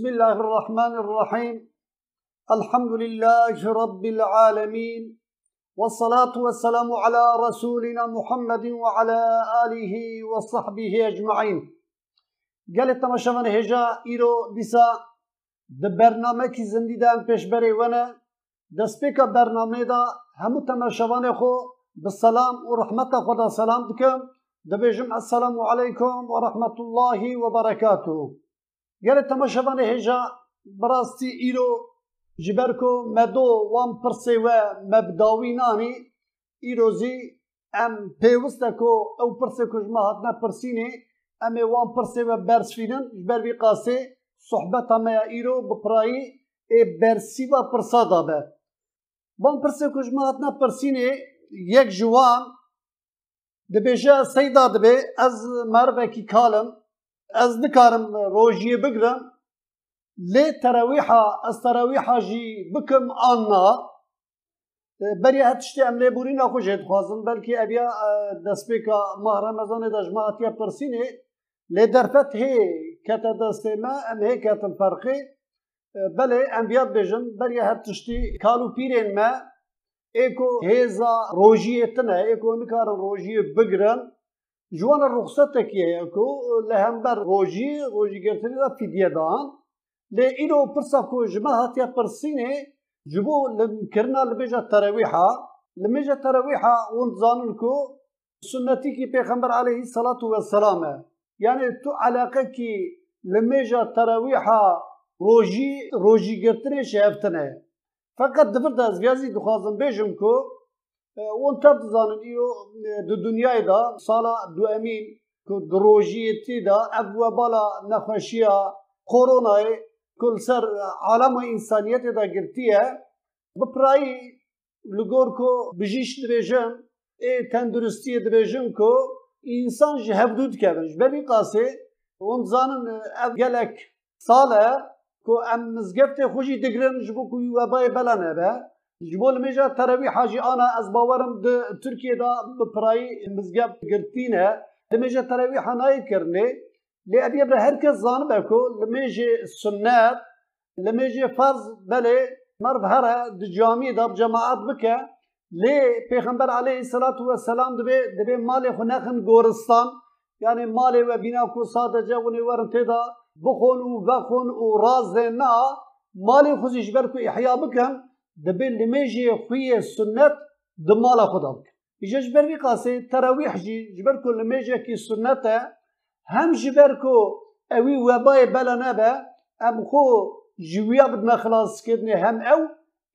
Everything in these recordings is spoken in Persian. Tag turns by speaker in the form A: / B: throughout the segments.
A: بسم الله الرحمن الرحيم. الحمد لله رب العالمين. والصلاة والسلام على رسولنا محمد وعلى آله وصحبه أجمعين. قالت تماشاvan هجا إيرو ديسا د برنامه کی زندیدان پیشبری ونه. دسپیکا برنامه دا همو تماشاvan خو بالسلام ورحمة خدا سلام بكم دبيجم السلام عليكم ورحمة الله وبركاته گەلە تەمەشەبانە هێژە بەڕاستی ئیرۆ ji ber ku me do wan pirsê we mebdawînanî îrozî em pêwist e ku ew pirsê ku ji me hatine pirsînê em ê wan pirsê we bersfînin ji ber vî qasê sohbeta me ya îro bi pirayî ê bersîva pirsa dabe Van pirsê ku ji me hatine pirsînê yek ji wan dibêje seyda dibe ez mervekî kalim یک جوان دبیجه سیدا دبه از مروه کی کالم از دکارم روژیه بگرم لێ تەراویحا ئەس تەراویحاژی بکەم ئانا بەری هە تشتی ئەم لێبووری ناخۆشێت خوازم بەلکی ئەبیا دەستپێکە ماهرە مەزانێ دەژماتیە پرسیینێ لێ دەرفەت هێ کەتە دەستێمە ئەم هەیە کەتم فەرقی بەێ ئەمبیات بێژن بەریە هەر تشتی کاڵ و پیرێن مە ئێکۆ هێزا ڕۆژیەتنە ئێکۆ نکارن ڕۆژیە بگرن جوانە ڕوخسەتێکیەکو لە هەمبەر ڕۆژی ڕۆژیگرتنیدا فیدیەدان لێ ئیرۆ پرسا کۆ ژمە هاتیە پرسینێ ji bo kirina li bêja terewiha li mêja terewiha wan dizanin ku sunnetikî pêxember aleyhî selatu vesselam e yani tu eleqekî li mêja terewiha rojî rojîgirtinê şehevtine feqet divir de ez vyazî dixwazim bêjim ku tev dizanin îro di dunyayê da sala du emîn ku di rojiyetî da ev webala nexweşiya koronayê کل سر عالم انسانیت دا گرتیه بپرایی لگور کو بجیش دبیجم ای تندرستی دبیجم کو انسان جه هفدود کردن. بری قاسه اون زانن اف گلک ساله کو ام مزگفت خوشی دگرن جبو کو وبای بلانه به. جبو لمیجا تروی حاجی آنا از باورم د ترکیه دا بپرایی مزگفت گرتینه. لمیجا تروی حنای کرنه. لی ابي ابره هركز زان بكو لميجي سنات لميجي فرض بلي مرف هرا د جامي دب جماعات بكا لي پیغمبر عليه الصلاة والسلام دبي دبي مالي خنخن گورستان. يعني مالي و بنا کو سادجه وني ورن تدا بخون و بخون و راز نا. مالي خوزيش بركو احياء بكم دبي لميجي خوية السنة دمالا خدام إجا جبر بي قاسي تراويح جي جبر كل لميجي كي السنة هم جبر كو أوي وباي بلا نبا أم خو جويا بدنا خلاص كدني هم أو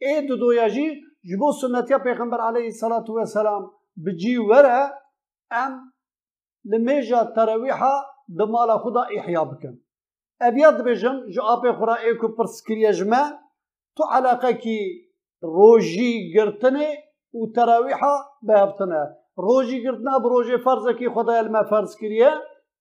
A: إيه دو دويا جي جبو سنة يا بيغمبر عليه الصلاة والسلام بجي ورا أم لميجا تراويحة دمالا خدا إحيا بكم أبيض بجم جو أبي خرا إيكو برسكريا جماع تو علاقة كي روجي قرتني وتراويحة بابتنا روجي قرتنا بروجي فرزكي خدايا ما فرز كريا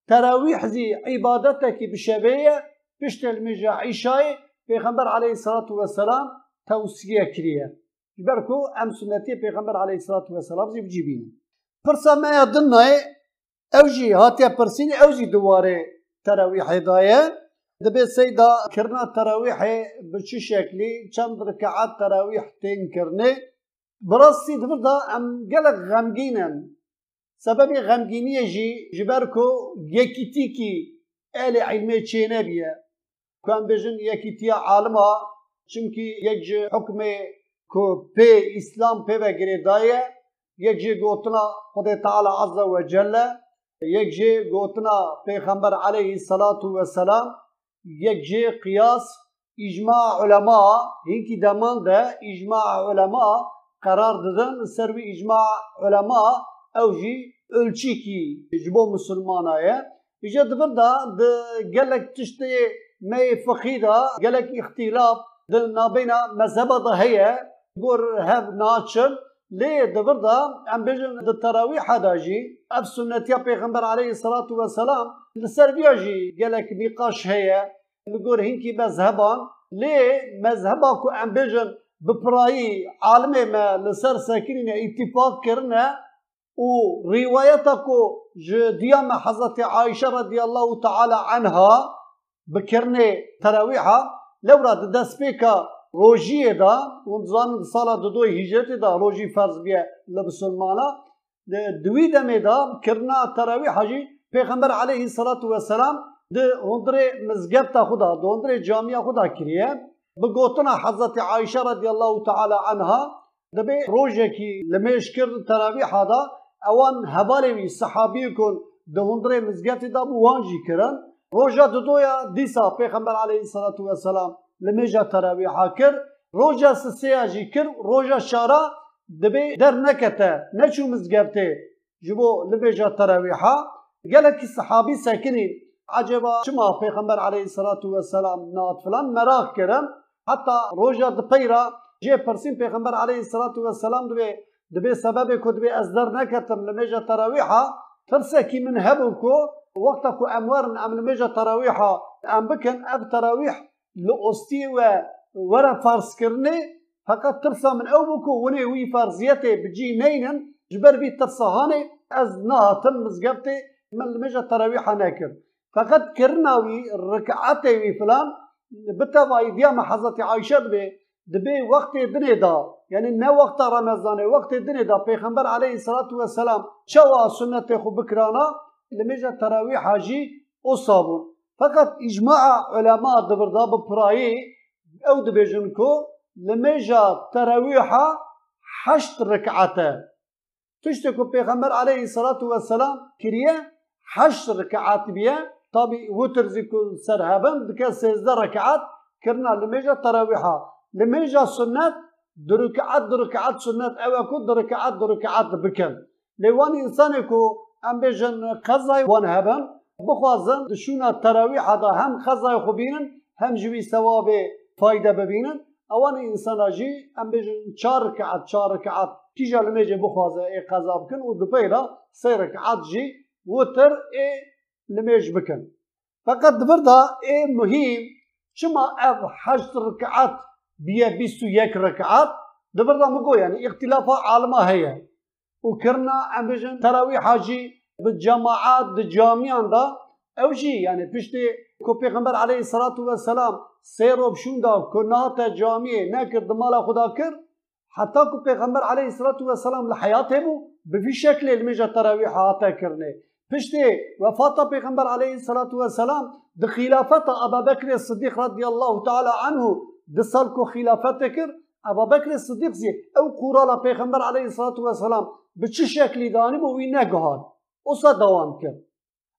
A: تراويح زي عبادتك بشبيه بشت المجا عيشاي في خمبر عليه الصلاة والسلام توسية كريا بركو أم سنتي في خمبر عليه الصلاة والسلام زي بجيبين فرصة ما يدنا أوجي هاتي برسيني أوجي دواري تراويح هدايه دەبێت سەیدا کردنا تەراویحێ بە چی شکلی چەند ڕکەعات تەراویح تێنکردێ بڕاستی دبردا ئەم گەلک غەمگینن. سەبەبی غەمگینیەژی ژبەر کۆ یەکیتیکی ئەلی عیلمێ چێ نەبیە. کوان بێژن یەکیتیە عالما چمکی یەکج حکمێ کو پێ ئیسلام پێوەگرێدایە یەکجێ گوتنا خودێ تاالە عزە وەجللە یەکجێ گوتنا پێخەمبەر عليهەی سەلات و وەسەلام. جه قیاس اجماع علماء هینکی دمان ده اجماع علماء قرار دادن سروی اجماع علماء أو جی ölçü ji bo musulmanaya îje dibir da di gelek tiştê me fiqî da gelek îxtilaf di navbêna mezheba da heye gor hev naçin lê dibir da em bêjin di terawîha da jî ev sunnetiya pêxember aleyhî salatu veselam li ser viya jî gelek nîqaş heye بگور هینکی مذهبا لي مذهبا كو ام بيجن بپرایی عالمه ما لسر ساكنين اتفاق كرنا و روایتا کو حضرت عائشة رضي الله تعالى عنها بکرنه لو لورا دس بيكا روجي دا ونزان صلاة دو هجرت دا روجي فرض بيه لبسلمانا دوی دويدا دا كرنا تراويحا جي پیغمبر علیه الصلاة والسلام ده هندره مزگبتا خدا ده هندره جامعه خدا کریه بگوتنا حضرت عایشه رضی الله تعالی عنها دبی روژه کی لمیش کرد تراویح دا اوان هبالی وی صحابی کن ده هندره مزگبتی دا بوانجی کرن روژه دو دویا دیسا پیغمبر علیه الصلاة والسلام لمجا تراویح کر روژا سسیا جی کر روژا شارا دبی در نکته نچو مزگبته جبو لمجا تراویحا گلکی صحابی ساکنی عجبا شما پیغمبر علیه الصلاة و السلام نات فلان مراق کرن حتی روژا دپیرا جه پرسیم پیغمبر علیه الصلاة و السلام دوی دبي سبب از در نکتم لمیجا تراویحا تراويحا کی من هبو کو وقتا کو اموارن ام لمیجا تراویحا ام بکن اب تراویح لأستي و ورا فارس كرني فقط ترسا من أو اوبوكو وني وی فارزيتي بجی نینن جبر بی ترسا هاني از نا ناتم مزقبتي من لمیجا تراویحا ناكر فقط کرناوی رکعته وی فلان بتوای دیام حضرت عایشه به دبی وقت دنه دا یعنی نه وقت رمضان وقت دنه دا. پیغمبر علیه الصلاة والسلام چوا سنت خو بکرانا لمجا تراویح حاجی أو صابون. فقط اجماع علماء دبردا بپرایی أو دبیجن کو لمجا تراویحا حشت رکعته تشتی کو پیغمبر علیه الصلاة والسلام کریه حشت رکعات بیه. طبي وتر زيكو سرهبن دكا سيزده ركعات كرنا لميجا تراويحا لميجا سنات دركعات دركعات سنات أو اكو دركعات دركعات بكن. لوان انسان يكو أم بيجن قضاي وان هبن. بخوازن دشونا تراويح هذا هم قضاي خوبينن هم جوي ثواب فايدة ببينن. اوان إنسان أجي أم بيجن چار ركعات چار ركعات. تيجا لميجا بخوازه إي قضا بكن ودبيرا سي ركعات جي وتر إي نميج بكن فقط بردا إيه مهم شما اف حشت ركعات بيا بيستو يك ركعات دبردا مقو يعني اختلافات عالمة هي. وكرنا امبجن تراويح حاجي بالجماعات بالجامعان دا. أو شي يعني بشتي كو پیغمبر عليه الصلاة والسلام سيرو بشون دا كنات جامعة نكر دمالا خدا كر حتى كو پیغمبر عليه الصلاة والسلام لحياته بو بفي شكل المجا تراويح هاتا كرنه پشتی وفات پیغمبر علیه الصلاة والسلام د خلافت ابا بکر الصدیق رضی الله تعالی عنه د سال کو خلافت کر ابا بکر الصدیق زی أو قرالا پیغمبر علیه الصلاة والسلام به چه شکلی دانی بو وی نگهان. اوسا دوام کرد.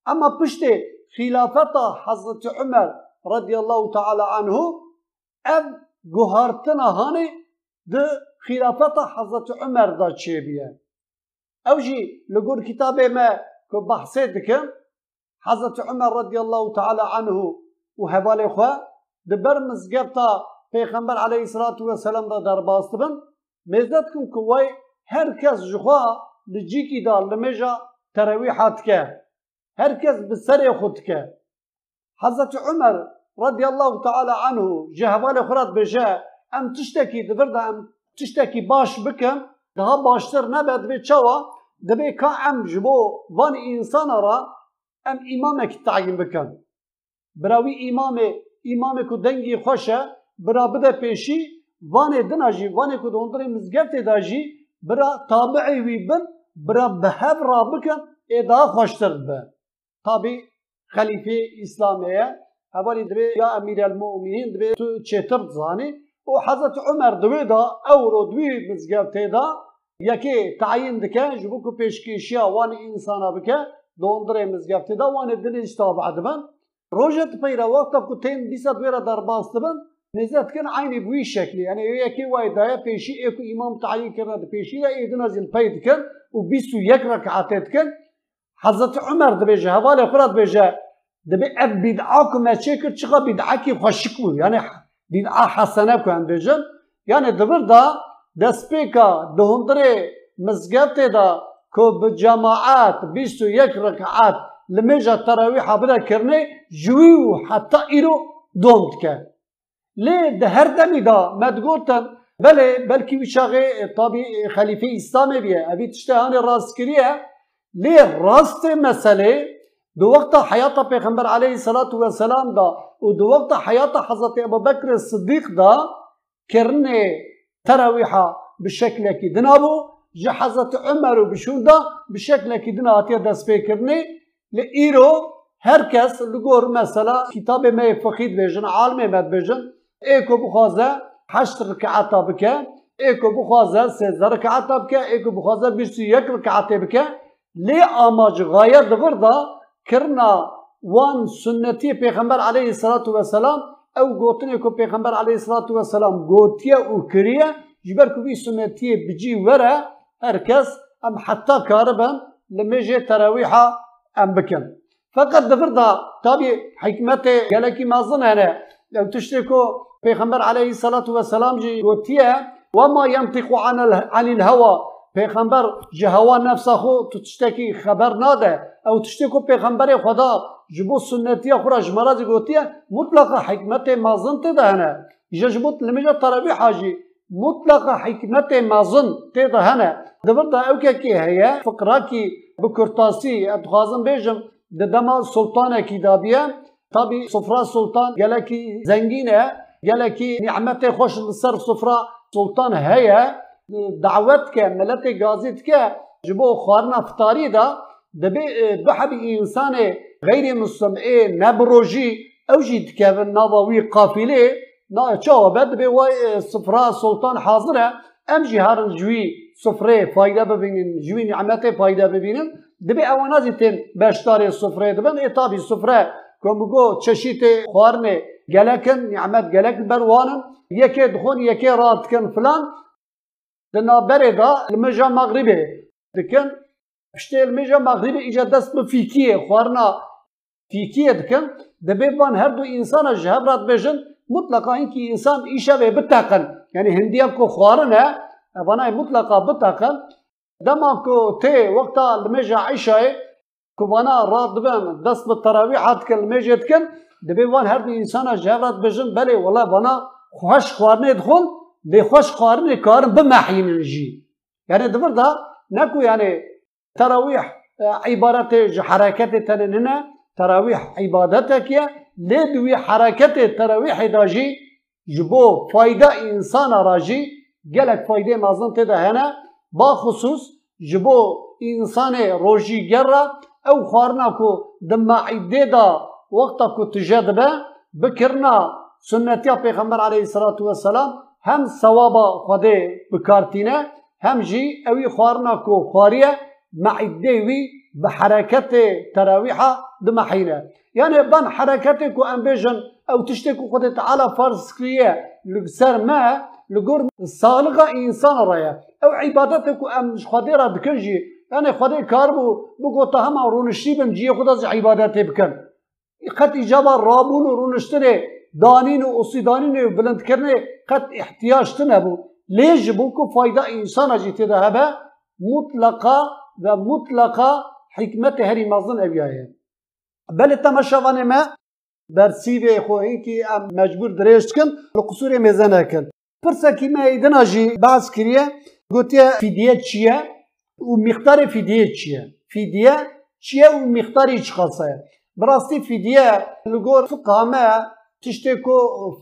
A: اما پشتی خلافت حضرت عمر رضی الله تعالی عنه اب گوهارتنا هانی د خلافت حضرت عمر دا چه بیه؟ أو جی لگور کتاب ما كو بحثي دكم حضرت عمر رضي الله تعالى عنه. وهبالي خوا دبر مزگبتا پیغمبر علیه الصلاة والسلام دا در باستبن مزدت کن کوای هر کس جخوا لجیکی دا لمجا تراویحات که. هر کس بسر حضرت عمر رضی الله تعالی عنه جهوال خورات بجا ام تشتکی دبر دا ام تشتکی باش بکم. daha baştır ne bedve دبي كا ام جبو وان انسان را ام امامك تعيين بكن براوي امام امام كو دنگي خوشه برا بده پیشي وان دناجي وان كو دوندري مزگفت داجي برا تابعي وي بن برا بهب را بكن ادا خوشتر به تابي خليفه اسلاميه هبالي دبي يا امير المؤمنين دبي تو چتر زاني وحضرت عمر دوي دا اورو دوي مزگفت دا یکی تعیین دکه جبو کو پیشکیشیا وان انسانا بکه دوندره مزگفته دا وان دلش تابع دبن روجت پیرا وقت کو تین بیسا دویرا در باست دبن نزد کن عینی بوی شکلی یعنی یکی وای دایا پیشی اکو امام تعیین کرد پیشی دا ایدن از این پید کن و بیسو یک رکعتت کن حضرت عمر دبیجه حواله خورد بیجه دبی اب بدعا کو مچه کرد چقا بدعا کی خوشک بود یعنی بدعا حسنه کن بیجن یعنی دبر دا دسپیکا دهندره مزگفت دا که بیست و یک رکعات لمجا تراویح بدا کرنه جویو حتی ایرو دومد که لی ده هر دمی دا مدگوتن بله بلکی وشاقه طابی خلیفه اسلامی بیه ابی تشتهانی راست کریه لی راست مسئله دو وقت حیات پیغمبر علیه الصلاة والسلام دا و دو وقت حیات حضرت ابو بکر صدیق دا کرنه تراويحة بشكل كي دنابو جحزة حضرت عمر بشوندا بشكل كي دنا دس دست بكرني لإيرو هركس لقور مثلا كتاب ما فقيد بيجن عالم ما بيجن. إيكو بخازة حشت ركعة بك إيكو بخازة سيزة ركعة بك إيكو بخازة بيشتو يك ركعة بك لي اماج غاية دغردا كرنا وان سنتي پیغمبر عليه الصلاة والسلام أو گوتنه کو پیغمبر علیه الصلاة والسلام گوتیه أو کریه جبر کو بی سنتی بجی وره هر کس ام حتی کاربن لمجه تراویحا ام بکن فقط دفر دا تابي حكمت قالك ما ظن أنا لو تشتكوا پیغمبر عليه الصلاة والسلام جي قوتيه وما ينطق عن الهوى پیغمبر جه هوا نفسه خو تو تشتكي خبر ناده. او تشتكوا پیغمبر خدا جبو سنتي خورا جمرات قوتيه مطلق حكمت ما ظن تدهنا جبوت لمجا ترابي حاجي مطلق حكمت ما ظن تدهنا دبر دا اوكا كي هي فقرا كي بكرتاسي ادخازم بيجم دما سلطان کی دابیه طبی سفره سلطان گلکی زنگینه گلکی نعمت خوش سر سفره سلطان هيا دعوت که ملت گازیت که جبو خارنا فتاری دا دبی بحبی انسان غیر مستمعی نبروجی او جی دکوین نواوی قافله نا چاو بد به وای سفره سلطان حاضره ام هرن جوی سفره فایده ببینین جوی نعمت فایده ببینین دبی اوانازی تین بشتاری سفره دبن اتابی سفره کم بگو چشیت خوارنه گلکن نعمت گلک بروانن یکی دخون یکی رات کن فلان لنا بردا المجا مغربي دكن اشتي المجا مغربي اجا دست بفيكيه خوارنا فيكيه دكن دبيبان هر دو انسان جهبرات بجن مطلقا انكي انسان ايشا بتاقن يعني هندية كو خوارنا ها بنا مطلقا بتاقن دما كو تي وقتا المجا عيشا كو بنا راد بان دست بالتراويح هاد المجا دكن دبيبان هر دو انسان جهبرات بجن بلي والله بنا خوش خوارنا دخل دي خوش خوارنه كارن بمحين الجي يعني دبر دا نكو يعني تراويح عبارة حركات تنيننا تراويح عبادتك يا لدوي حركات تراويح داجي جبو فايدة إنسان راجي قالك فايدة مازن تدا هنا با خصوص جبو انسان روجی گره او خوارنا کو دمعیده دا وقتا کو تجدبه بکرنا سنتیا پیغمبر علیه الصلاة والسلام هم ثوابا خده بکارتینه هم جی اوی خوارنا کو خواریه معیده وی بحرکت تراویحه دمحینه یعنی بان حرکت کو او تشتی کو خود تعالی فرض کریه لگسر ما لگور سالغا انسان رایا او عبادتك ام خدي را بكن جي يعني خدي كاربو بقو تهم رونشتي بم جي خدا عبادت بكن قد اجابه رابون رونشتني دانين و اصيدانين بلند كرني قد احتياج تنبو ليش بوكو فايدة انسان جي تذهبه مطلقة ومطلقة حكمة هري مازن ابيايه بل التمشى ما برسيبه خو هيكي ام مجبور دريشت كن لقصور ميزانه كن پرسکی ما ایدنا جی باز کریه گوتیه فیدیه چیه و مقدار فیدیه چیه فیدیه چیه و مقداری چی خاصه براستی فیدیه لگور فقامه تشتی کو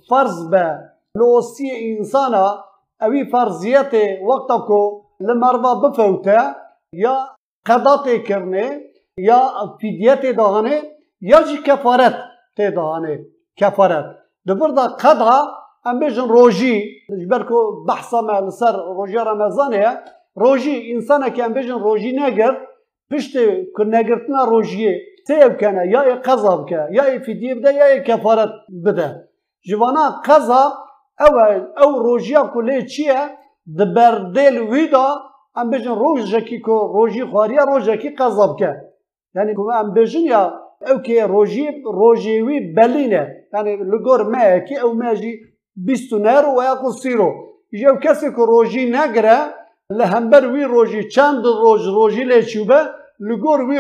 A: فرض به لوسی انسانا اوی فرضیت وقتا کو لمروا بفوته یا قضات کرنه یا فیدیت دهانه یا جی کفارت تدهانه کفارت. دبر دا قضا ام بيجن روجي جبركو بحثا ما لسر روجي رمضان هي روجي انسان كي ام بيجن روجي ناجر تێ بکەنە یایە قەزا يا یای فیدی بدە یای کەفەرەت بدە جوانا قەزا أو أو ڕۆژیا کولێ چییە دبەردێل ویدا ئەم بێژن ڕۆژێکی کۆ ڕۆژی خواریە ڕۆژێکی قەزا بکە یعنی کو ام بێژن یا ئەو کێ ڕۆژی ڕۆژێوی بەلینە ینی لەگۆر مایەکی ئەو مێژی بیست و نەر و یاقو سیرۆ یو کەسێک ڕۆژی نەگرە لهمبر وی ڕۆژی چەند ڕۆژ ڕۆژی لێ چوبە وی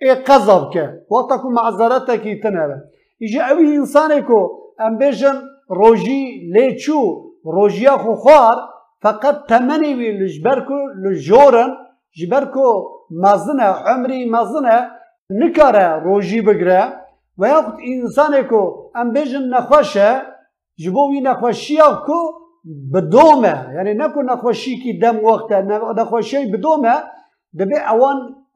A: ای قذب که وقتا که معذرت کی تنره ایجا اوی انسانی که ام بیجن روژی لیچو روژیا خو خوار فقط تمنی وی لجبر که لجورن جبر که مزنه عمری مزنه نکاره روژی بگره و یا خود انسان کو ام بیجن نخوشه جبو وی نخوشیا کو بدومه یعنی نکو نخوشی کی دم وقته نخوشی بدومه دبی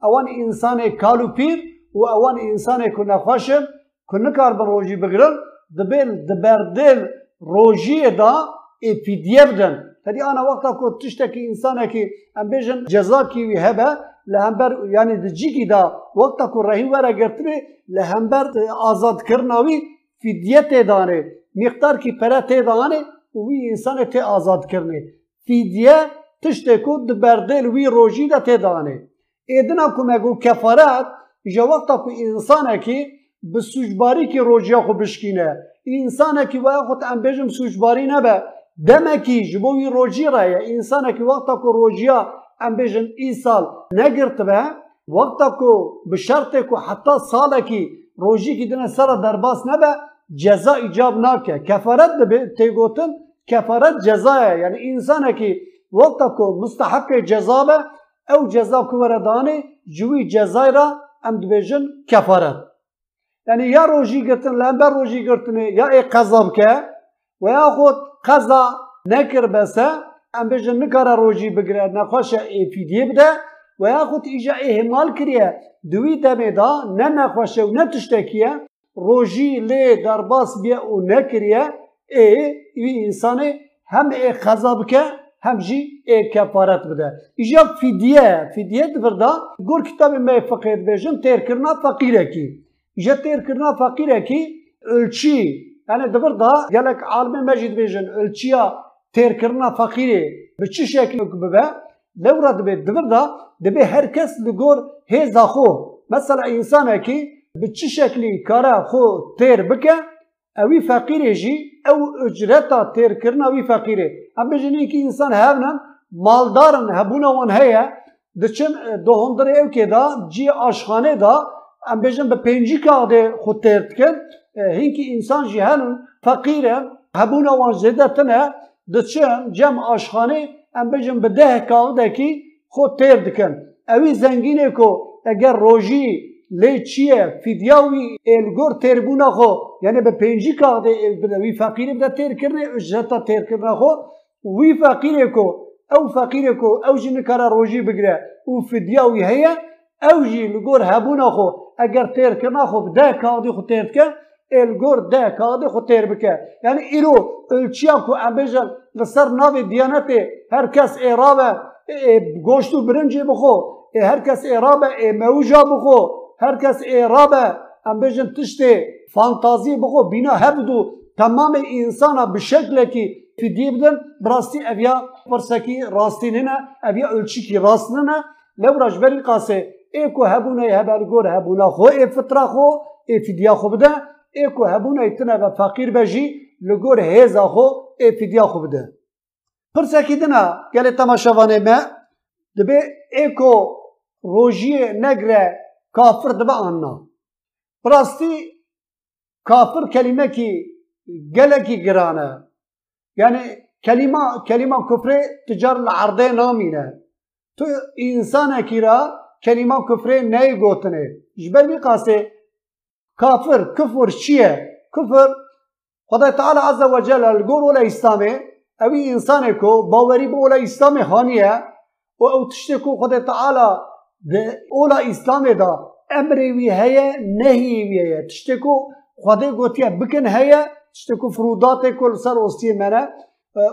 A: اوان انسان کالو پیر و اوان انسان کو نخوشم کو نکار بر روجی بگرن دبی دبردل روجی دا ای فیدیه بدن. تدی آنا وقتا کو تشتکی انسانه کی ام بیجن جزا کی وی هبه لهمبر yani diciki da vakta ku rahim vere girtire lehember azad kirnavi fidye tê danê miqdar ki pere tê danê û wî insanê ایدنا کو مگو کفارت جو وقت کو انسانی که به سچباری کی رجیا خو بیشکی نه انسانی که وقت آم بیم سچباری نبا دمکی جبروی رجیره یا انسانی که وقت کو رجیا آم بیم یه سال نگرته و وقت کو شرته کو حتی سالی که رجی کدینه سر در باس نبا جزاء اجاب نکه کفارت دو به تیگوتن کفارت جزایه یعنی انسانی که وقت کو مستحق جزاء او جزا کو وردانه جوی جزای را ام دبیجن کفارت یعنی یا روژی گرتن لنبر روژی گرتنه یا ای قضا که و یا خود قضا نکر بسه ام بجن نکاره روجی بگیره نخواشه ای بده و یا خود ایجا احمال کریه دوی دمه دا نه نخواشه و نه تشتکیه روجی لی درباس بیا و نکریه ای ای انسان هم ای خزا بکه hem jî ê kefaret bide. Îja fidye, fidye divirda gur kitabê me fiqê dibêjin têrkirina feqîrekî. İja têrkirina feqîrekî ölçî yani divirda gelek almê me jî dibêjin ölçiya têrkirina feqîrê bi çi şekil bibe lewra dibê divirda dibê herkes li gor hêza xwe mesela insanekî bi çi şeklî kara xwe têr bike evî feqîrê jî او اجرتا تیر کرنا وی فقیره هم بجنی که انسان هبنا مالدارن هبونا وان هیا ده دو هندر او که دا جی آشخانه دا هم بجن به پینجی که آده خود تیر کرد هین که انسان جی هنون فقیره هبونا وان زده تنه جم آشخانه هم بجن به ده که آده که خود تیر دکن اوی زنگینه که اگر روژی لی چیه فیدیاوی الگور تربونا خو یعنی به پنجی کاغده البنه وی فقیر بده تیر کرنه اجتا تیر کرنه خو وی فقیر کو أو فقیر کو أو جن کار روژی بگره أو فیدیاوی هیا أو جی الگور هبونا خو اگر تیر کرنه خو بدا کاغده خو تیر که الگور ده کاغده خو تیر بکه یعنی ایرو چیا کو امبیجن لسر ناوی دیانت هر کس ایرابه گوشت و برنجی بخو هر کس ایرابه موجا بخو هر کس ایرابه ام بجن تشتی فانتازی بخو بینا هب تمام انسانا بشکل اکی فی دیب دن براستی او پرسکی راستی نینا او یا اولچی کی راست نینا لو رجبری قاسه ای کو هبون ای هبرگور هبون خو ای فطرا خو ای فی دیا خوب ده ای کو هبون ای تنه و فقیر بجی لگور هیزا خو ای فی دیا خوب ده پرسکی دینا گلی تماشوانی ما دبی ای کو روژی نگره کافر دبا آننا. پرستی کافر کلمه کی گله کی گرانه. یعنی کلمه کلمه کفر تجار العرضه نامی تو انسان کی را کلمه کفر نهی گوتنه. جبر بی قاسه کافر کفر چیه؟ کفر خدا تعالی عز و جل الگول و اسلامه. اوی انسان کو باوری بولا اسلام حانیه و او تشتی کو خدا تعالی ده اولا اسلام دا امر وی هیه نهی وی هیه تشتی کو بکن هیه تشتی کو فرودات کل سر وستی منه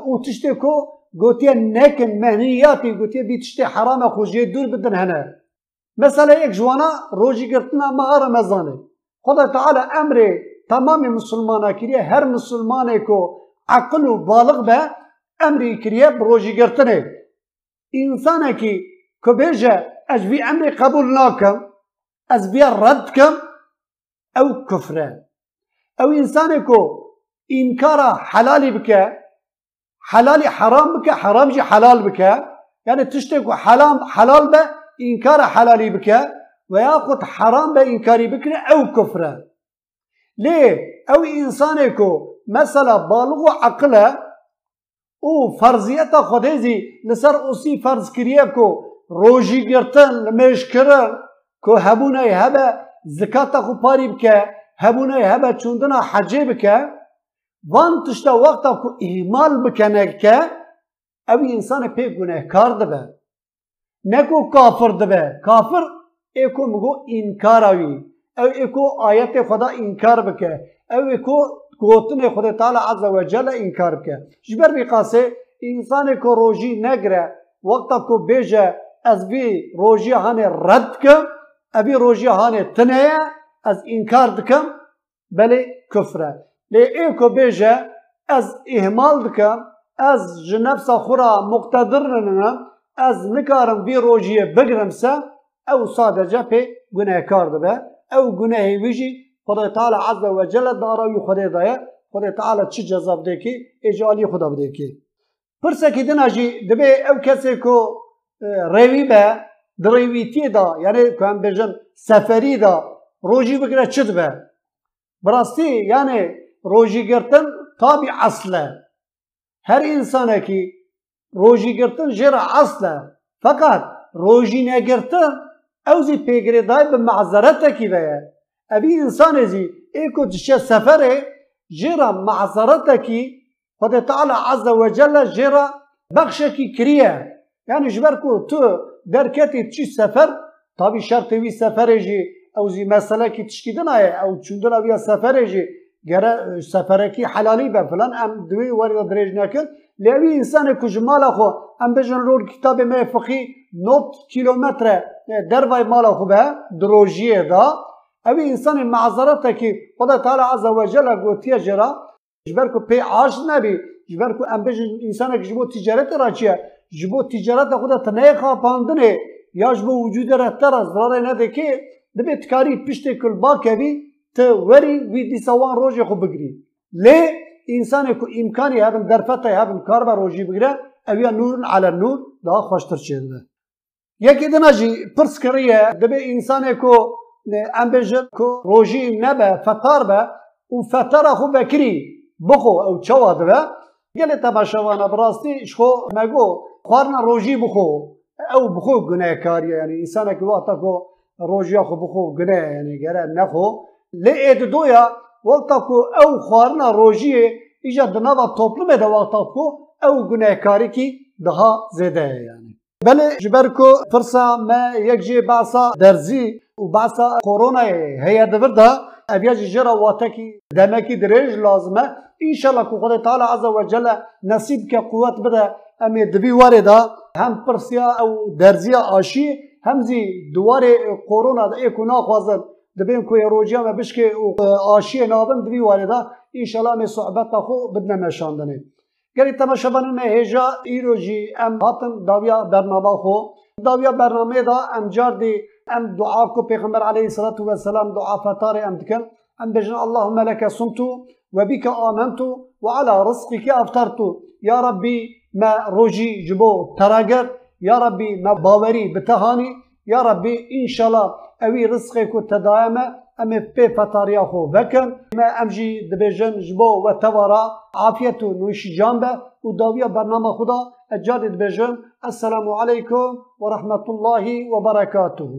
A: او تشتی کو گوتی نکن مهنیاتی گوتی بی تشتی حرام خوشی دور بدن هنه مثلا یک جوانا روجی گرتنا ماه رمزانه خدا تعالی امر تمام مسلمانه کریه هر مسلمانه کو عقل و بالغ به امری کریه بروجی گرتنه انسانه کی کی که بیجه از بی امری قبول ناکم از بیا رد کم او کفره او انسانه کو انکارا حلالی بکه حلالی حرام بکه حرام جی حلال بکه یعنی تشتی کو حلال حلال به انکار حلالی بکه veya kut haram ve inkari bikre ev küfre. Lê ew însanê ku mesela balig û eqile û ferziyeta Xwedê zî li ser osî ferz kiriye ku girtin li mêjkirin ku hebûnê hebe zikata xwe parî bike هبونه هبه چوندنا حجه بکه وان تشتا وقتا کو اهمال بکنه که اوی انسان پی گناهکار دبه نکو کافر دبه کافر ایکو مگو انکار اوی او ایکو آیت خدا انکار بکه او ایکو گوتن خدا تعالی عز و جل انکار بکه جبر بی قاسه انسان کو روژی نگره وقتا کو بیجه از بی روژی هانه رد کم ابی روژی هانه تنه از انکار دکم بله کفره. لی ایکو بیجه از اهمال دکم از جنفس خورا مقتدر ننم از نکارم وی روژیه بگرم سه او صادجه پی گناه کار دبه. او گناه ویجی خدای تعالی عز و جل داراوی خدای دایه. خدای تعالی چی جزا بده کی اجالی خدا بده کی پرسه کی دنا جی دبه او کسی کو روی به دریویتی دا یعنی که هم بجن سفری دا روژی بگره چه دبه براستی یعنی روژی گرتن تابی اصله هر انسانه کی روژی گرتن جرا اصله فقط روژی نگرتن اوزی پیگری دای به معذرت کی بیه ابی انسان زی ایکو تشه سفره جرا معذرت کی خدا تعالی عز و جل جرا بخش کی کریه یعنی جبر کو تو درکتی چی سفر؟ تابی شرط وی سفر جی. اوزی مسئله کی تشکیدن آیه او چوندن اویا سفر جی. گره سفرکی حلالی به فلان ام دوی وارد درج نکن لیوی انسان کجمال خو ام بجن رول کتاب ما فقی نوت کیلومتر دروای مال خو به دروجیه دا. اوی انسان معذرت کی خدا تعالی عز و جل گوتیه جرا. جبر کو پی عاش نبی. جبر کو ام بجن انسان که جبو تجارت را چیه؟ جبو تجارت خدا تنه خواپاندنه یا جبو وجود رهتر از ضرر نده که دبی تکاری پشت کل با کوی تو وری وی دیسوان روژ خو بگیری لی انسان کو امکانی هبن درفته هبن کار بر روژی بگیره اویا نور علی نور دا خوشتر چیده یکی دنا جی پرس کریه دبی انسان کو ام کو روژی نبه فتار به و فتار خو بکری بخو او چوا دبه گلی تماشاوانا براستی شخو مگو او گناه کاریه یعنی انسان که وقتا کو روژی خو بخو گناه یعنی گره نخو. لید دویا وقتا کو او خوارنا روژیه ایجا دناوا توپلم ده وقتا کو او گناهکاری کی daha زیده yani. بله جبر کو فرسا ما یک جی باسا درزی و باسا کورونا هيا دبر ده ابيا جرا واتکی دمکی درج لازمه. انشالله کو خدای تعالی عز و جل نصیب امی دبی وارده هم پرسیا او درزی آشی همزی دوار کورونا ده ایکو ناخوازن دبین کوی روجیا و بشکه آشی نابن دبی وارده انشالله می صحبت خو بدنا مشاندنه گری می هجا ایروجی ام هاتن داویا برنامه خو داویا برنامه دا ام جار دی ام دعا کو پیغمبر علیه الصلاة والسلام دعا فتار ام دکن ام بجن اللهم لك صمت وبك آمنت وعلى رزقك أفطرت يا ربي ما روجي جبو تراجر. يا ربي ما باوري بتهاني. يا ربي إن شاء الله أوي رزقي كو تدايما ام بي فطاريا خو وكن ما أمجي دبيجن جبو و عافيتو نوشي جامبه وداويا برنامج خدا. اجاد دبيجن. السلام عليكم ورحمة الله وبركاته.